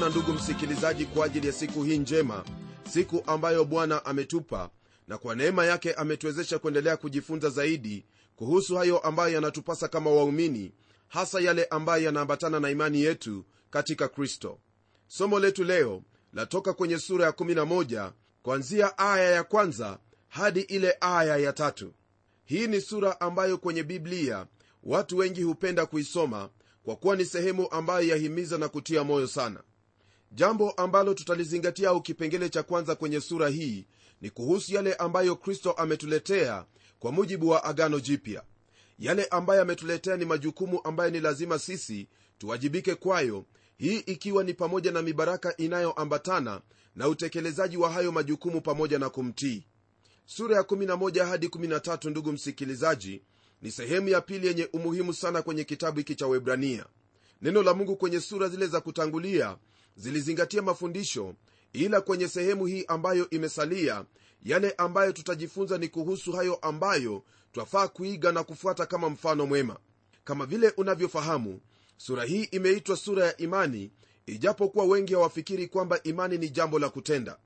bwana ndugu msikilizaji kwa ajili ya siku hii njema siku ambayo bwana ametupa na kwa neema yake ametuwezesha kuendelea kujifunza zaidi kuhusu hayo ambayo yanatupasa kama waumini hasa yale ambayo yanaambatana na imani yetu katika kristo. Somo letu leo latoka kwenye sura ya 11 kuanzia aya ya kwanza hadi ile aya ya tatu. Hii ni sura ambayo kwenye biblia watu wengi hupenda kuisoma kwa kuwa ni sehemu ambayo yahimiza na kutia moyo sana jambo ambalo tutalizingatia au kipengele cha kwanza kwenye sura hii ni kuhusu yale ambayo kristo ametuletea kwa mujibu wa agano jipya. Yale ambayo ametuletea ni majukumu ambayo ni lazima sisi tuwajibike kwayo hii ikiwa ni pamoja na mibaraka inayoambatana na utekelezaji wa hayo majukumu pamoja na kumtii. Sura ya 11 hadi 13 ndugu msikilizaji ni sehemu ya pili yenye umuhimu sana kwenye kitabu hiki cha webrania neno la mungu kwenye sura zile za kutangulia zilizingatia mafundisho ila kwenye sehemu hii ambayo imesalia yale ambayo tutajifunza ni kuhusu hayo ambayo twafaa kuiga na kufuata kama mfano mwema. Kama vile unavyofahamu sura hii imeitwa sura ya imani ijapokuwa wengi hawafikiri kwamba imani ni jambo la kutenda.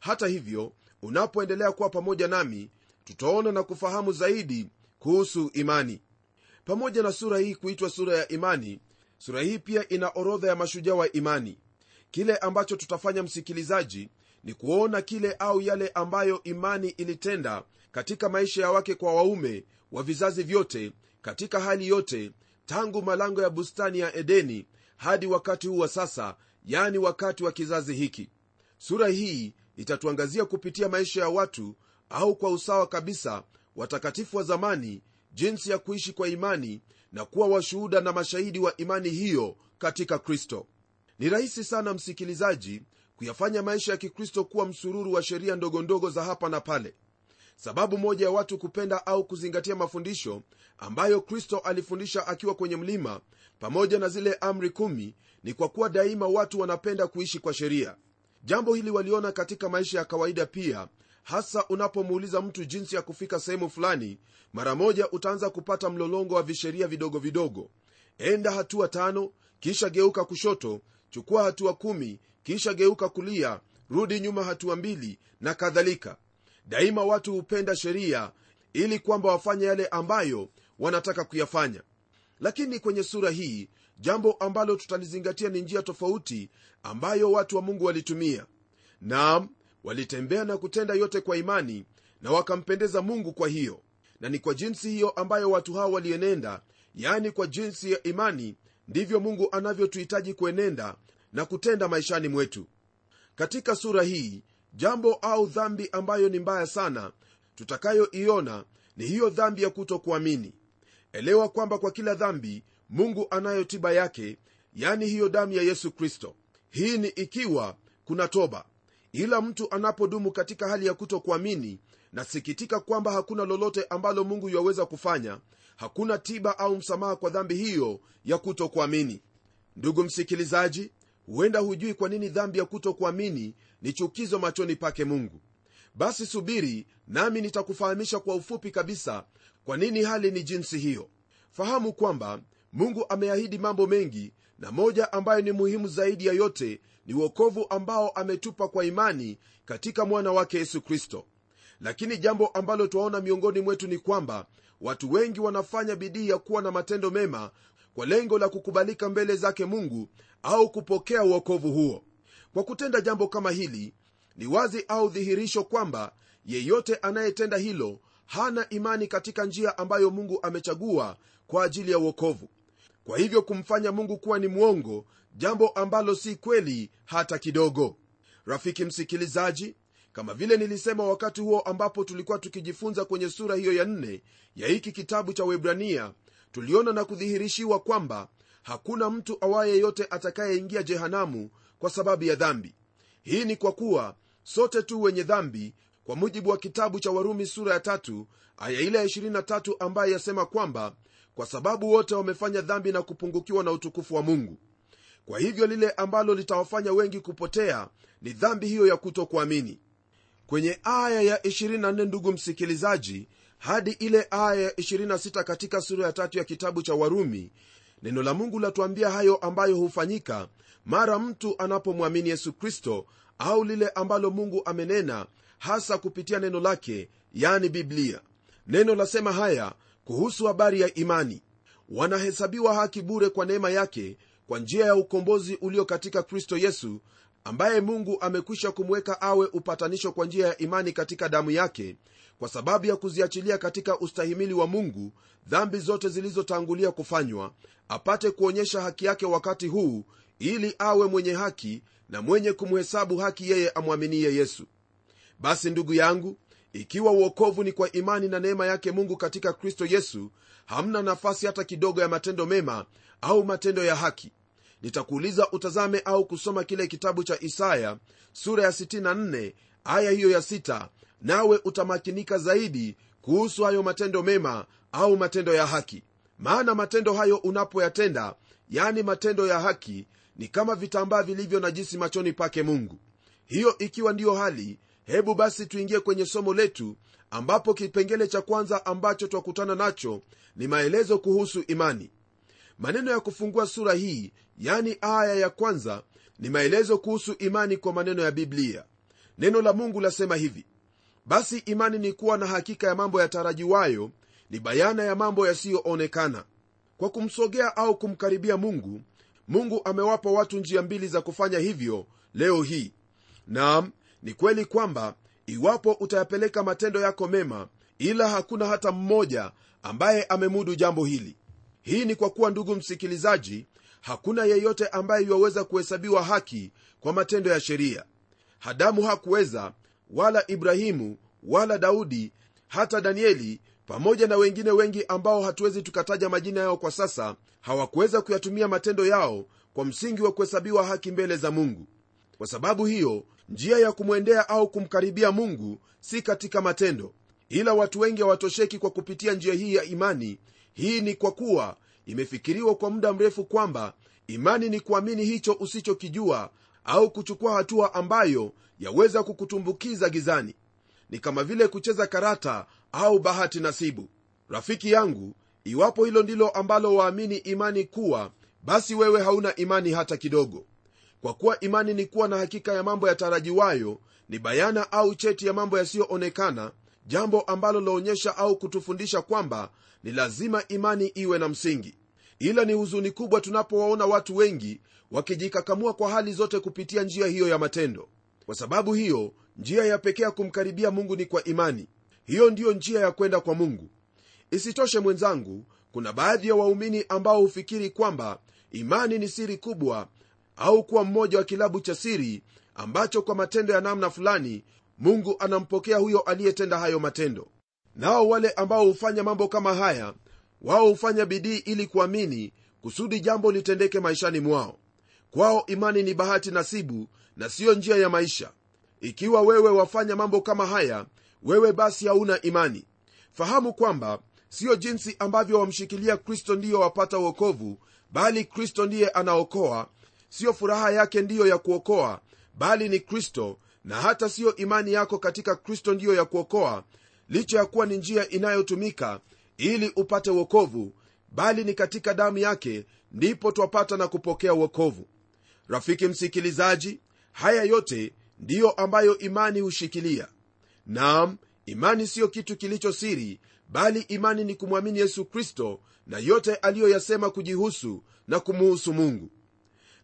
Hata hivyo unapoendelea kuwa pamoja nami tutaona na kufahamu zaidi kuhusu imani. Pamoja na sura hii kuitwa sura ya imani sura hii pia ina orodha ya mashujaa wa imani kile ambacho tutafanya msikilizaji ni kuona kile au yale ambayo imani ilitenda katika maisha ya wake kwa waume wa vizazi vyote katika hali yote tangu malango ya bustani ya edeni hadi wakati huu wa sasa yani wakati wa kizazi hiki. Sura hii itatuangazia kupitia maisha ya watu au kwa usawa kabisa watakatifu wa zamani jinsi ya kuishi kwa imani na kuwa washuhuda na mashahidi wa imani hiyo katika kristo ni rahisi sana msikilizaji kuyafanya maisha ya kikristo kuwa msururu wa sheria ndogondogo za hapa na pale. Sababu moja ya watu kupenda au kuzingatia mafundisho ambayo kristo alifundisha akiwa kwenye mlima pamoja na zile amri kumi ni kwa kuwa daima watu wanapenda kuishi kwa sheria. Jambo hili waliona katika maisha ya kawaida pia hasa unapomuuliza mtu jinsi ya kufika sehemu fulani mara moja utaanza kupata mlolongo wa visheria vidogo vidogo. Enda hatua tano kisha geuka kushoto chukua hatua kumi kisha geuka kulia rudi nyuma hatua mbili na kadhalika. Daima watu hupenda sheria ili kwamba wafanye yale ambayo wanataka kuyafanya. Lakini kwenye sura hii jambo ambalo tutalizingatia ni njia tofauti ambayo watu wa mungu walitumia. Naam walitembea na kutenda yote kwa imani na wakampendeza mungu kwa hiyo. Na ni kwa jinsi hiyo ambayo watu hao walienenda yaani kwa jinsi ya imani ndivyo mungu anavyotuhitaji kuenenda na kutenda maishani mwetu. Katika sura hii jambo au dhambi ambayo ni mbaya sana tutakayoiona ni hiyo dhambi ya kutokuamini. Elewa kwamba kwa kila dhambi mungu anayo tiba yake yani hiyo damu ya yesu kristo. Hii ni ikiwa kuna toba. Ila mtu anapodumu katika hali ya kutokuamini nasikitika kwamba hakuna lolote ambalo mungu yuwaweza kufanya hakuna tiba au msamaha kwa dhambi hiyo ya kutokuamini. Ndugu msikilizaji huenda hujui kwa nini dhambi ya kutokuamini ni chukizo machoni pake mungu. Basi subiri nami nitakufahamisha kwa ufupi kabisa kwa nini hali ni jinsi hiyo. Fahamu kwamba mungu ameahidi mambo mengi na moja ambayo ni muhimu zaidi ya yote ni uokovu ambao ametupa kwa imani katika mwana wake yesu kristo. Lakini jambo ambalo twaona miongoni mwetu ni kwamba watu wengi wanafanya bidii ya kuwa na matendo mema kwa lengo la kukubalika mbele zake mungu au kupokea uokovu huo. Kwa kutenda jambo kama hili ni wazi au dhihirisho kwamba yeyote anayetenda hilo hana imani katika njia ambayo mungu amechagua kwa ajili ya uokovu kwa hivyo kumfanya mungu kuwa ni mwongo jambo ambalo si kweli hata kidogo. Rafiki msikilizaji kama vile nilisema wakati huo ambapo tulikuwa tukijifunza kwenye sura hiyo ya nne ya hiki kitabu cha webrania tuliona na kudhihirishiwa kwamba hakuna mtu awaye yote atakayeingia jehanamu kwa sababu ya dhambi. Hii ni kwa kuwa sote tu wenye dhambi kwa mujibu wa kitabu cha warumi sura ya tatu aya ile ya 23 ambaye yasema kwamba kwa sababu wote wamefanya dhambi na kupungukiwa na utukufu wa mungu. Kwa hivyo lile ambalo litawafanya wengi kupotea ni dhambi hiyo ya kutokuamini kwenye aya ya 24 ndugu msikilizaji hadi ile aya ya 26 katika sura ya tatu ya kitabu cha warumi neno la mungu latuambia hayo ambayo hufanyika mara mtu anapomwamini yesu kristo au lile ambalo mungu amenena hasa kupitia neno lake yani biblia. Neno lasema haya kuhusu habari ya imani. Wanahesabiwa haki bure kwa neema yake kwa njia ya ukombozi ulio katika kristo yesu ambaye mungu amekwisha kumweka awe upatanisho kwa njia ya imani katika damu yake kwa sababu ya kuziachilia katika ustahimili wa mungu dhambi zote zilizotangulia kufanywa apate kuonyesha haki yake wakati huu ili awe mwenye haki na mwenye kumhesabu haki yeye amwaminiye yesu. Basi ndugu yangu ikiwa uokovu ni kwa imani na neema yake mungu katika kristo yesu hamna nafasi hata kidogo ya matendo mema au matendo ya haki nitakuuliza utazame au kusoma kile kitabu cha isaya sura ya 64 aya hiyo ya 6 nawe utamakinika zaidi kuhusu hayo matendo mema au matendo ya haki. Maana matendo hayo unapoyatenda yani matendo ya haki ni kama vitambaa vilivyo najisi machoni pake mungu. Hiyo ikiwa ndiyo hali hebu basi tuingie kwenye somo letu ambapo kipengele cha kwanza ambacho twakutana nacho ni maelezo kuhusu imani maneno ya kufungua sura hii yani aya ya kwanza ni maelezo kuhusu imani kwa maneno ya biblia. Neno la mungu lasema hivi basi imani ni kuwa na hakika ya mambo yatarajiwayo ni bayana ya mambo yasiyoonekana. Kwa kumsogea au kumkaribia mungu mungu amewapa watu njia mbili za kufanya hivyo leo hii. Naam ni kweli kwamba iwapo utayapeleka matendo yako mema ila hakuna hata mmoja ambaye amemudu jambo hili hii ni kwa kuwa ndugu msikilizaji hakuna yeyote ambaye iwaweza kuhesabiwa haki kwa matendo ya sheria. Hadamu hakuweza wala ibrahimu wala daudi hata danieli pamoja na wengine wengi ambao hatuwezi tukataja majina yao kwa sasa hawakuweza kuyatumia matendo yao kwa msingi wa kuhesabiwa haki mbele za mungu. Kwa sababu hiyo njia ya kumwendea au kumkaribia mungu si katika matendo. Ila watu wengi hawatosheki kwa kupitia njia hii ya imani hii ni kwa kuwa imefikiriwa kwa muda mrefu kwamba imani ni kuamini hicho usichokijua au kuchukua hatua ambayo yaweza kukutumbukiza gizani. Ni kama vile kucheza karata au bahati nasibu. Rafiki yangu iwapo hilo ndilo ambalo waamini imani kuwa basi wewe hauna imani hata kidogo. Kwa kuwa imani ni kuwa na hakika ya mambo yatarajiwayo ni bayana au cheti ya mambo yasiyoonekana jambo ambalo laonyesha au kutufundisha kwamba ni lazima imani iwe na msingi. Ila ni huzuni kubwa tunapowaona watu wengi wakijikakamua kwa hali zote kupitia njia hiyo ya matendo. Kwa sababu hiyo njia ya pekee ya kumkaribia mungu ni kwa imani. Hiyo ndiyo njia ya kwenda kwa mungu. Isitoshe mwenzangu kuna baadhi ya waumini ambao hufikiri kwamba imani ni siri kubwa au kuwa mmoja wa kilabu cha siri ambacho kwa matendo ya namna fulani mungu anampokea huyo aliyetenda hayo matendo. Nao wale ambao hufanya mambo kama haya wao hufanya bidii ili kuamini kusudi jambo litendeke maishani mwao. Kwao imani ni bahati nasibu na siyo njia ya maisha. Ikiwa wewe wafanya mambo kama haya wewe basi hauna imani. Fahamu kwamba siyo jinsi ambavyo wamshikilia kristo ndiyo wapata uokovu bali kristo ndiye anaokoa. Siyo furaha yake ndiyo ya kuokoa bali ni kristo na hata siyo imani yako katika kristo ndiyo ya kuokoa licha ya kuwa ni njia inayotumika ili upate uokovu bali ni katika damu yake ndipo twapata na kupokea uokovu rafiki msikilizaji haya yote ndiyo ambayo imani hushikilia. Nam imani siyo kitu kilicho siri bali imani ni kumwamini yesu kristo na yote aliyoyasema kujihusu na kumuhusu mungu.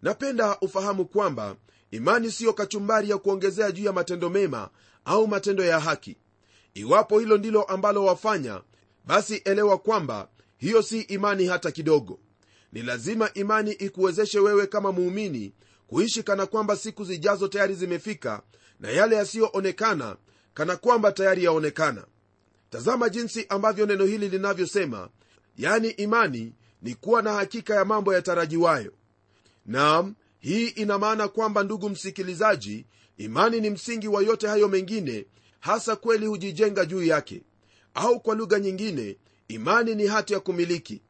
Napenda ufahamu kwamba imani siyo kachumbari ya kuongezea juu ya matendo mema au matendo ya haki. Iwapo hilo ndilo ambalo wafanya basi elewa kwamba hiyo si imani hata kidogo. Ni lazima imani ikuwezeshe wewe kama muumini kuishi kana kwamba siku zijazo tayari zimefika na yale yasiyoonekana kana kwamba tayari yaonekana. Tazama jinsi ambavyo neno hili linavyosema yani imani ni kuwa na hakika ya mambo yatarajiwayo. Naam hii ina maana kwamba ndugu msikilizaji imani ni msingi wa yote hayo mengine hasa kweli hujijenga juu yake. Au kwa lugha nyingine imani ni hati ya kumiliki.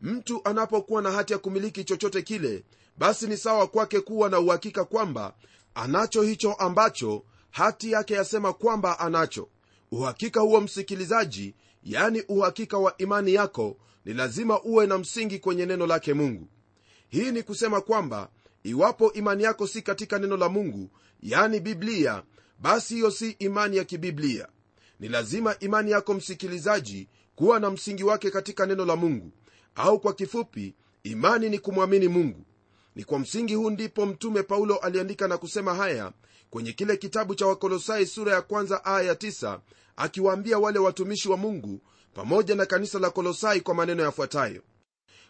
Mtu anapokuwa na hati ya kumiliki chochote kile basi ni sawa kwake kuwa na uhakika kwamba anacho hicho ambacho hati yake yasema kwamba anacho. Uhakika huo msikilizaji yaani uhakika wa imani yako ni lazima uwe na msingi kwenye neno lake mungu. Hii ni kusema kwamba iwapo imani yako si katika neno la mungu yani biblia basi hiyo si imani ya kibiblia. Ni lazima imani yako msikilizaji kuwa na msingi wake katika neno la mungu. Au kwa kifupi imani ni kumwamini mungu. Ni kwa msingi huu ndipo mtume paulo aliandika na kusema haya kwenye kile kitabu cha wakolosai sura ya kwanza aya ya 9 akiwaambia wale watumishi wa mungu pamoja na kanisa la kolosai kwa maneno yafuatayo.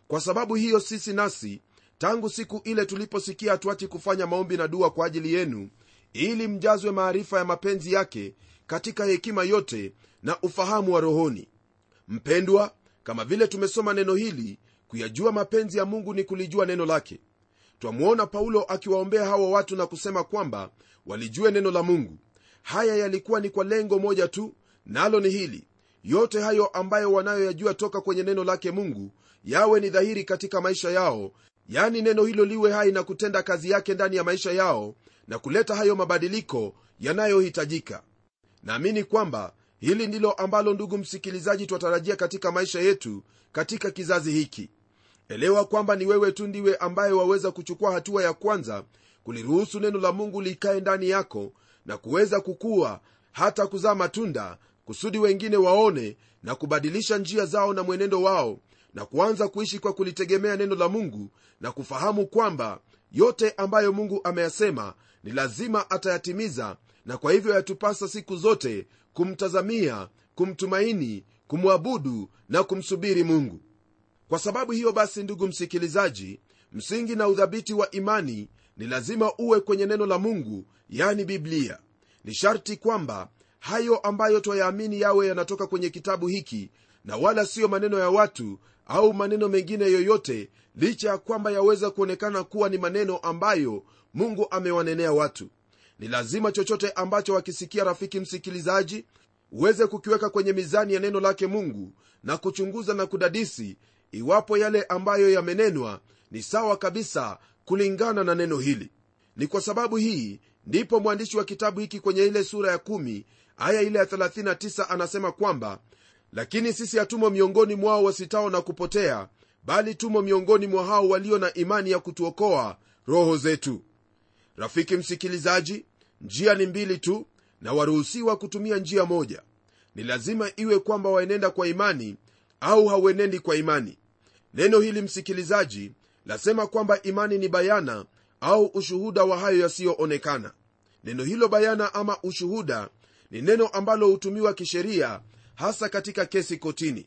Kwa sababu hiyo sisi nasi tangu siku ile tuliposikia hatuachi kufanya maombi na dua kwa ajili yenu ili mjazwe maarifa ya mapenzi yake katika hekima yote na ufahamu wa rohoni. Mpendwa kama vile tumesoma neno hili kuyajua mapenzi ya mungu ni kulijua neno lake. Twamwona paulo akiwaombea hawa watu na kusema kwamba walijue neno la mungu. Haya yalikuwa ni kwa lengo moja tu nalo ni hili. Yote hayo ambayo wanayoyajua toka kwenye neno lake mungu yawe ni dhahiri katika maisha yao yani neno hilo liwe hai na kutenda kazi yake ndani ya maisha yao na kuleta hayo mabadiliko yanayohitajika. Naamini kwamba hili ndilo ambalo ndugu msikilizaji twatarajia katika maisha yetu katika kizazi hiki. Elewa kwamba ni wewe tu ndiwe ambaye waweza kuchukua hatua ya kwanza kuliruhusu neno la mungu likae ndani yako na kuweza kukua hata kuzaa matunda kusudi wengine waone na kubadilisha njia zao na mwenendo wao na kuanza kuishi kwa kulitegemea neno la mungu na kufahamu kwamba yote ambayo mungu ameyasema ni lazima atayatimiza na kwa hivyo yatupasa siku zote kumtazamia kumtumaini kumwabudu na kumsubiri mungu. Kwa sababu hiyo basi ndugu msikilizaji msingi na udhabiti wa imani ni lazima uwe kwenye neno la mungu yani biblia. Ni sharti kwamba hayo ambayo twayaamini yawe yanatoka kwenye kitabu hiki na wala siyo maneno ya watu au maneno mengine yoyote licha ya kwamba yaweza kuonekana kuwa ni maneno ambayo mungu amewanenea watu. Ni lazima chochote ambacho wakisikia rafiki msikilizaji uweze kukiweka kwenye mizani ya neno lake mungu na kuchunguza na kudadisi iwapo yale ambayo yamenenwa ni sawa kabisa kulingana na neno hili. Ni kwa sababu hii ndipo mwandishi wa kitabu hiki kwenye ile sura ya 1 aya ile ya 39 anasema kwamba lakini sisi hatumo miongoni mwao wasitao na kupotea bali tumo miongoni mwa hao walio na imani ya kutuokoa roho zetu. Rafiki msikilizaji njia ni mbili tu na waruhusiwa kutumia njia moja. Ni lazima iwe kwamba waenenda kwa imani au hauenendi kwa imani. Neno hili msikilizaji lasema kwamba imani ni bayana au ushuhuda wa hayo yasiyoonekana. Neno hilo bayana ama ushuhuda ni neno ambalo hutumiwa kisheria hasa katika kesi kotini.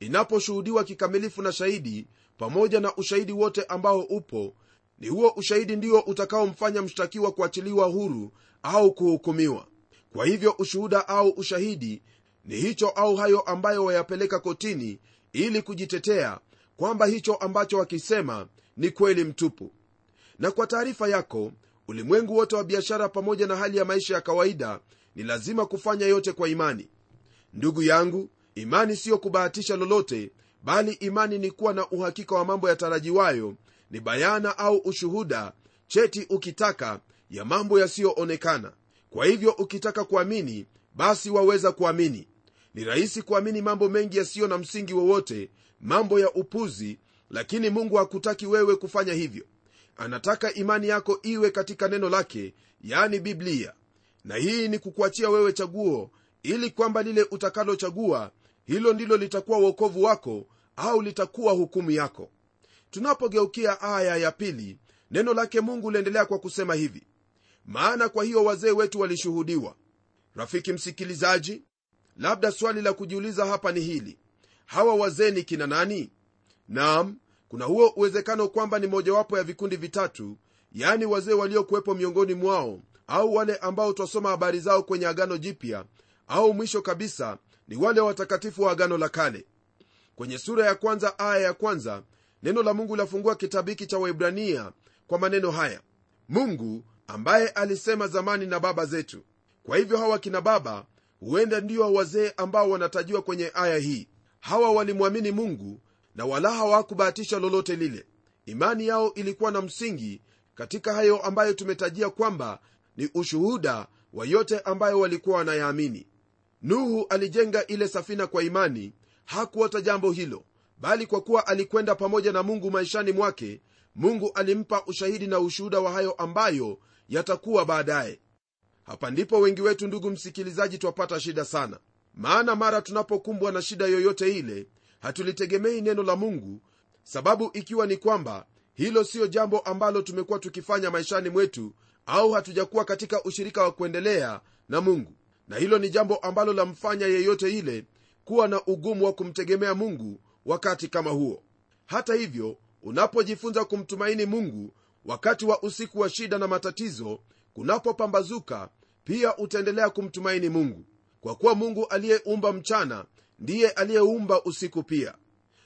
Inaposhuhudiwa kikamilifu na shahidi pamoja na ushahidi wote ambao upo ni huo ushahidi ndio utakaomfanya mshtakiwa kuachiliwa huru au kuhukumiwa. Kwa hivyo ushuhuda au ushahidi ni hicho au hayo ambayo wayapeleka kotini ili kujitetea kwamba hicho ambacho wakisema ni kweli mtupu. Na kwa taarifa yako ulimwengu wote wa biashara pamoja na hali ya maisha ya kawaida ni lazima kufanya yote kwa imani ndugu yangu imani siyo kubahatisha lolote bali imani ni kuwa na uhakika wa mambo yatarajiwayo ni bayana au ushuhuda cheti ukitaka ya mambo yasiyoonekana. Kwa hivyo ukitaka kuamini basi waweza kuamini. Ni rahisi kuamini mambo mengi yasiyo na msingi wowote mambo ya upuzi lakini mungu hakutaki wewe kufanya hivyo. Anataka imani yako iwe katika neno lake yani biblia. Na hii ni kukuachia wewe chaguo ili kwamba lile utakalochagua hilo ndilo litakuwa uokovu wako au litakuwa hukumu yako. Tunapogeukia aya ya pili neno lake mungu liendelea kwa kusema hivi. Maana kwa hiyo wazee wetu walishuhudiwa. Rafiki msikilizaji labda swali la kujiuliza hapa ni hili. Hawa wazee ni kina nani? Nam kuna huo uwezekano kwamba ni mojawapo ya vikundi vitatu yaani wazee waliokuwepo miongoni mwao au wale ambao twasoma habari zao kwenye agano jipya au mwisho kabisa ni wale watakatifu wa agano la kale. Kwenye sura ya kwanza aya ya kwanza neno la mungu lafungua kitabu hiki cha waibrania kwa maneno haya. Mungu ambaye alisema zamani na baba zetu. Kwa hivyo hawa kina baba huenda ndio wazee ambao wanatajiwa kwenye aya hii. Hawa walimwamini mungu na wala hawakubahatisha lolote lile. Imani yao ilikuwa na msingi katika hayo ambayo tumetajia kwamba ni ushuhuda wa yote ambayo walikuwa wanayaamini nuhu alijenga ile safina kwa imani hakuota jambo hilo bali kwa kuwa alikwenda pamoja na mungu maishani mwake mungu alimpa ushahidi na ushuhuda wa hayo ambayo yatakuwa baadaye. Hapa ndipo wengi wetu ndugu msikilizaji twapata shida sana. Maana mara tunapokumbwa na shida yoyote ile hatulitegemei neno la mungu sababu ikiwa ni kwamba hilo siyo jambo ambalo tumekuwa tukifanya maishani mwetu au hatujakuwa katika ushirika wa kuendelea na mungu na hilo ni jambo ambalo lamfanya yeyote ile kuwa na ugumu wa kumtegemea mungu wakati kama huo. Hata hivyo unapojifunza kumtumaini mungu wakati wa usiku wa shida na matatizo kunapopambazuka pia utaendelea kumtumaini mungu. Kwa kuwa mungu aliyeumba mchana ndiye aliyeumba usiku pia.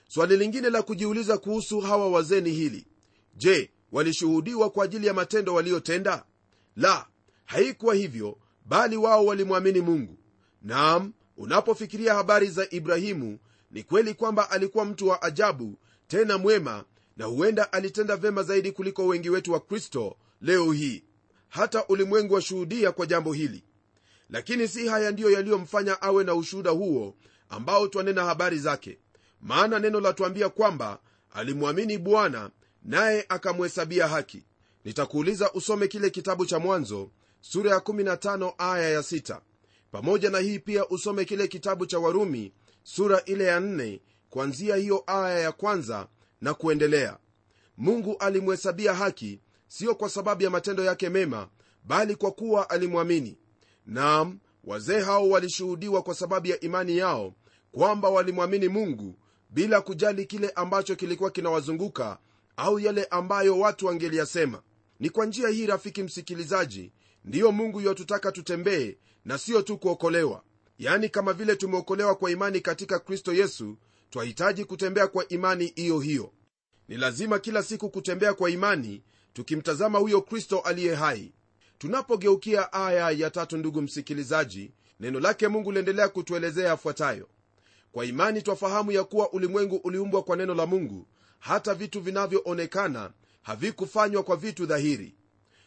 Swali lingine la kujiuliza kuhusu hawa wazee ni hili. Je walishuhudiwa kwa ajili ya matendo waliotenda? La haikuwa hivyo bali wao walimwamini mungu. Naam unapofikiria habari za ibrahimu ni kweli kwamba alikuwa mtu wa ajabu tena mwema na huenda alitenda vyema zaidi kuliko wengi wetu wa kristo leo hii. Hata ulimwengu washuhudia kwa jambo hili. Lakini si haya ndiyo yaliyomfanya awe na ushuhuda huo ambao twanena habari zake. Maana neno latwambia kwamba alimwamini bwana naye akamhesabia haki. Nitakuuliza usome kile kitabu cha mwanzo sura ya 15 aya ya 6 pamoja na hii pia usome kile kitabu cha warumi sura ile ya 4 kuanzia hiyo aya ya kwanza na kuendelea. Mungu alimhesabia haki siyo kwa sababu ya matendo yake mema bali kwa kuwa alimwamini. Nam wazee hao walishuhudiwa kwa sababu ya imani yao kwamba walimwamini mungu bila kujali kile ambacho kilikuwa kinawazunguka au yale ambayo watu wangeliyasema ni kwa njia hii rafiki msikilizaji ndiyo mungu yatutaka tutembee na siyo tu kuokolewa. Yaani kama vile tumeokolewa kwa imani katika kristo yesu twahitaji kutembea kwa imani hiyo hiyo. Ni lazima kila siku kutembea kwa imani tukimtazama huyo kristo aliye hai. Tunapogeukia aya ya tatu ndugu msikilizaji neno lake mungu liendelea kutuelezea yafuatayo. Kwa imani twafahamu ya kuwa ulimwengu uliumbwa kwa neno la mungu hata vitu vinavyoonekana havikufanywa kwa vitu dhahiri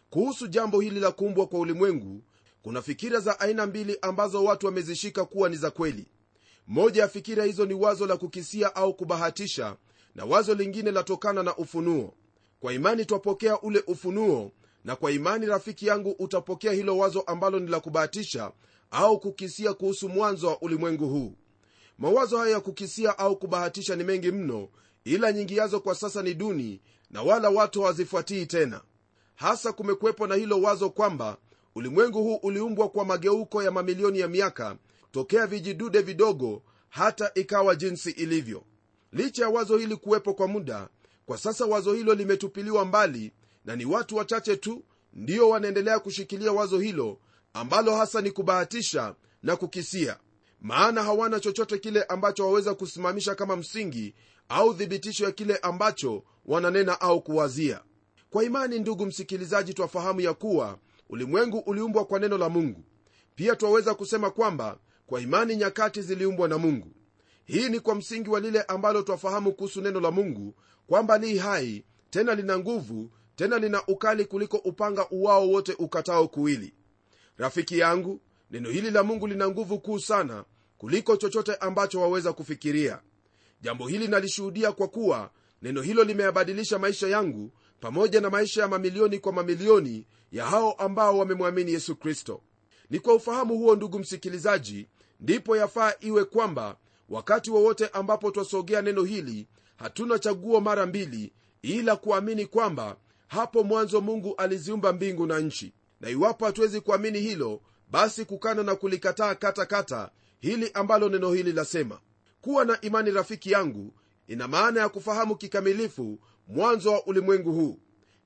kuhusu jambo hili la kuumbwa kwa ulimwengu kuna fikira za aina mbili ambazo watu wamezishika kuwa ni za kweli. Moja ya fikira hizo ni wazo la kukisia au kubahatisha na wazo lingine latokana na ufunuo. Kwa imani twapokea ule ufunuo na kwa imani rafiki yangu utapokea hilo wazo ambalo ni la kubahatisha au kukisia kuhusu mwanzo wa ulimwengu huu. Mawazo haya ya kukisia au kubahatisha ni mengi mno ila nyingi yazo kwa sasa ni duni na wala watu hawazifuatii tena hasa kumekuwepo na hilo wazo kwamba ulimwengu huu uliumbwa kwa mageuko ya mamilioni ya miaka tokea vijidude vidogo hata ikawa jinsi ilivyo. Licha ya wazo hili kuwepo kwa muda kwa sasa wazo hilo limetupiliwa mbali na ni watu wachache tu ndio wanaendelea kushikilia wazo hilo ambalo hasa ni kubahatisha na kukisia. Maana hawana chochote kile ambacho waweza kusimamisha kama msingi au thibitisho ya kile ambacho wananena au kuwazia kwa imani ndugu msikilizaji twafahamu ya kuwa ulimwengu uliumbwa kwa neno la mungu. Pia twaweza kusema kwamba kwa imani nyakati ziliumbwa na mungu. Hii ni kwa msingi wa lile ambalo twafahamu kuhusu neno la mungu kwamba li hai tena lina nguvu tena lina ukali kuliko upanga uwao wote ukatao kuwili. Rafiki yangu neno hili la mungu lina nguvu kuu sana kuliko chochote ambacho waweza kufikiria. Jambo hili nalishuhudia kwa kuwa neno hilo limeyabadilisha maisha yangu pamoja na maisha ya mamilioni kwa mamilioni ya hao ambao wamemwamini yesu kristo. Ni kwa ufahamu huo ndugu msikilizaji ndipo yafaa iwe kwamba wakati wowote ambapo twasogea neno hili hatuna chaguo mara mbili ila kuamini kwamba hapo mwanzo mungu aliziumba mbingu na nchi. Na iwapo hatuwezi kuamini hilo basi kukana na kulikataa katakata hili ambalo neno hili lasema. Kuwa na imani rafiki yangu ina maana ya kufahamu kikamilifu mwanzo wa ulimwengu huu.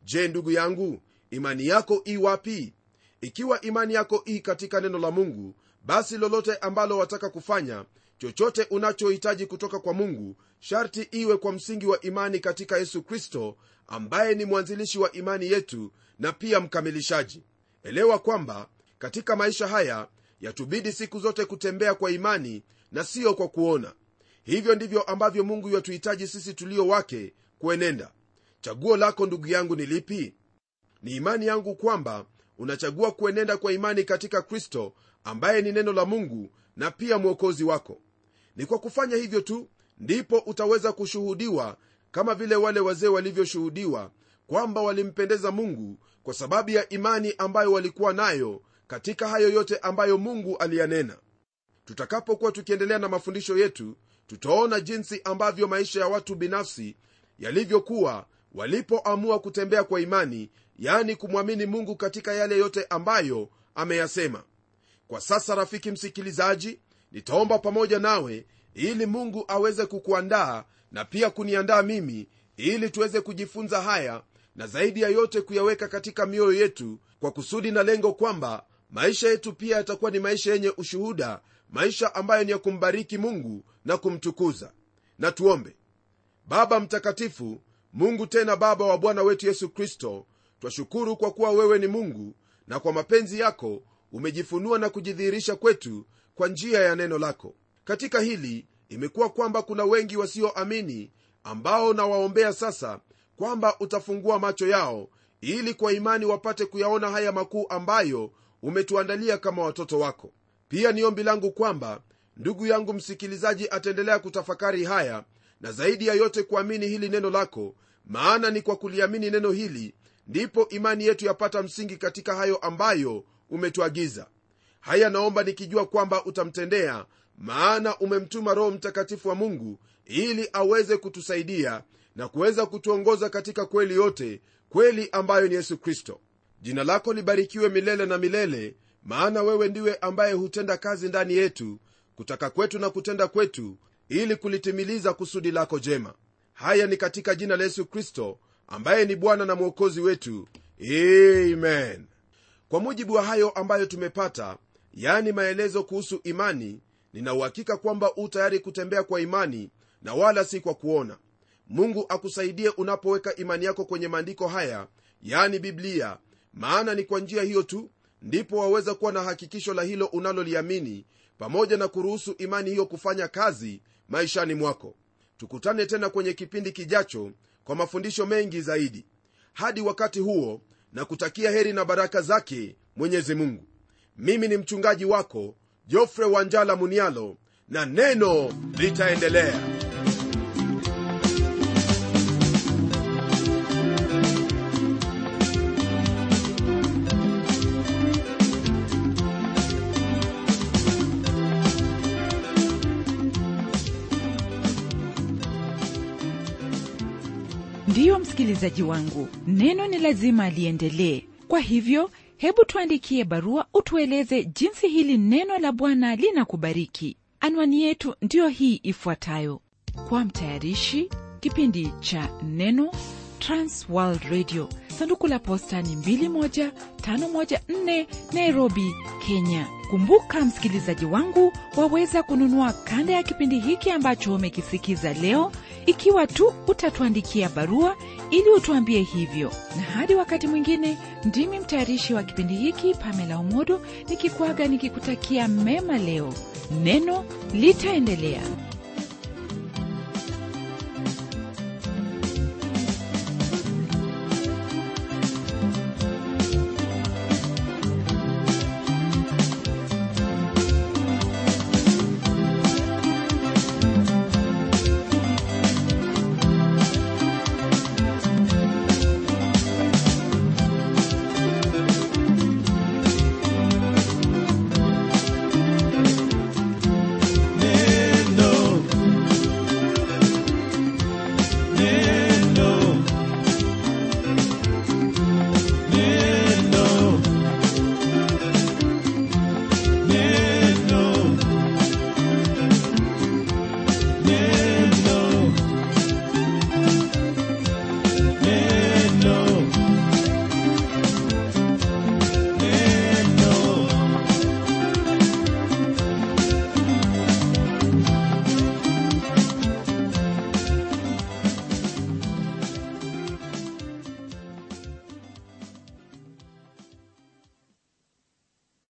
Je ndugu yangu imani yako i wapi? Ikiwa imani yako i katika neno la mungu basi lolote ambalo wataka kufanya chochote unachohitaji kutoka kwa mungu sharti iwe kwa msingi wa imani katika yesu kristo ambaye ni mwanzilishi wa imani yetu na pia mkamilishaji. Elewa kwamba katika maisha haya yatubidi siku zote kutembea kwa imani na siyo kwa kuona. Hivyo ndivyo ambavyo mungu yatuhitaji sisi tulio wake kuenenda. Chaguo lako ndugu yangu ni lipi? Ni imani yangu kwamba unachagua kuenenda kwa imani katika kristo ambaye ni neno la mungu na pia mwokozi wako. Ni kwa kufanya hivyo tu ndipo utaweza kushuhudiwa kama vile wale wazee walivyoshuhudiwa kwamba walimpendeza mungu kwa sababu ya imani ambayo walikuwa nayo katika hayo yote ambayo mungu aliyanena. Tutakapokuwa tukiendelea na mafundisho yetu tutaona jinsi ambavyo maisha ya watu binafsi yalivyokuwa walipoamua kutembea kwa imani yani kumwamini mungu katika yale yote ambayo ameyasema. Kwa sasa rafiki msikilizaji nitaomba pamoja nawe ili mungu aweze kukuandaa na pia kuniandaa mimi ili tuweze kujifunza haya na zaidi ya yote kuyaweka katika mioyo yetu kwa kusudi na lengo kwamba maisha yetu pia yatakuwa ni maisha yenye ushuhuda maisha ambayo ni ya kumbariki mungu na kumtukuza. Na tuombe baba mtakatifu mungu tena baba wa bwana wetu yesu kristo twashukuru kwa kuwa wewe ni mungu na kwa mapenzi yako umejifunua na kujidhihirisha kwetu kwa njia ya neno lako. Katika hili imekuwa kwamba kuna wengi wasioamini ambao nawaombea sasa kwamba utafungua macho yao ili kwa imani wapate kuyaona haya makuu ambayo umetuandalia kama watoto wako. Pia ni ombi langu kwamba ndugu yangu msikilizaji ataendelea kutafakari haya na zaidi ya yote kuamini hili neno lako maana ni kwa kuliamini neno hili ndipo imani yetu yapata msingi katika hayo ambayo umetuagiza. Haya naomba nikijua kwamba utamtendea maana umemtuma roho mtakatifu wa mungu ili aweze kutusaidia na kuweza kutuongoza katika kweli yote kweli ambayo ni yesu kristo. Jina lako libarikiwe milele na milele maana wewe ndiwe ambaye hutenda kazi ndani yetu kutaka kwetu na kutenda kwetu ili kulitimiliza kusudi lako jema. Haya ni katika jina la yesu kristo ambaye ni bwana na mwokozi wetu. Amen. Kwa mujibu wa hayo ambayo tumepata yani maelezo kuhusu imani ninauhakika kwamba u tayari kutembea kwa imani na wala si kwa kuona. Mungu akusaidie unapoweka imani yako kwenye maandiko haya yani biblia maana ni kwa njia hiyo tu ndipo waweza kuwa na hakikisho la hilo unaloliamini pamoja na kuruhusu imani hiyo kufanya kazi maishani mwako. Tukutane tena kwenye kipindi kijacho kwa mafundisho mengi zaidi. Hadi wakati huo na kutakia heri na baraka zake mwenyezi mungu. Mimi ni mchungaji wako jofre wanjala munialo na neno litaendelea msikilizaji wangu neno ni lazima liendelee. Kwa hivyo hebu tuandikie barua utueleze jinsi hili neno la bwana linakubariki. Anwani yetu ndiyo hii ifuatayo. Kwa mtayarishi kipindi cha neno transworld radio. Sanduku la posta ni 21514 nairobi kenya. Kumbuka msikilizaji wangu waweza kununua kanda ya kipindi hiki ambacho umekisikiza leo ikiwa tu utatuandikia barua ili utuambie hivyo. Na hadi wakati mwingine ndimi mtayarishi wa kipindi hiki pamela umodo nikikuaga nikikutakia mema leo. Neno litaendelea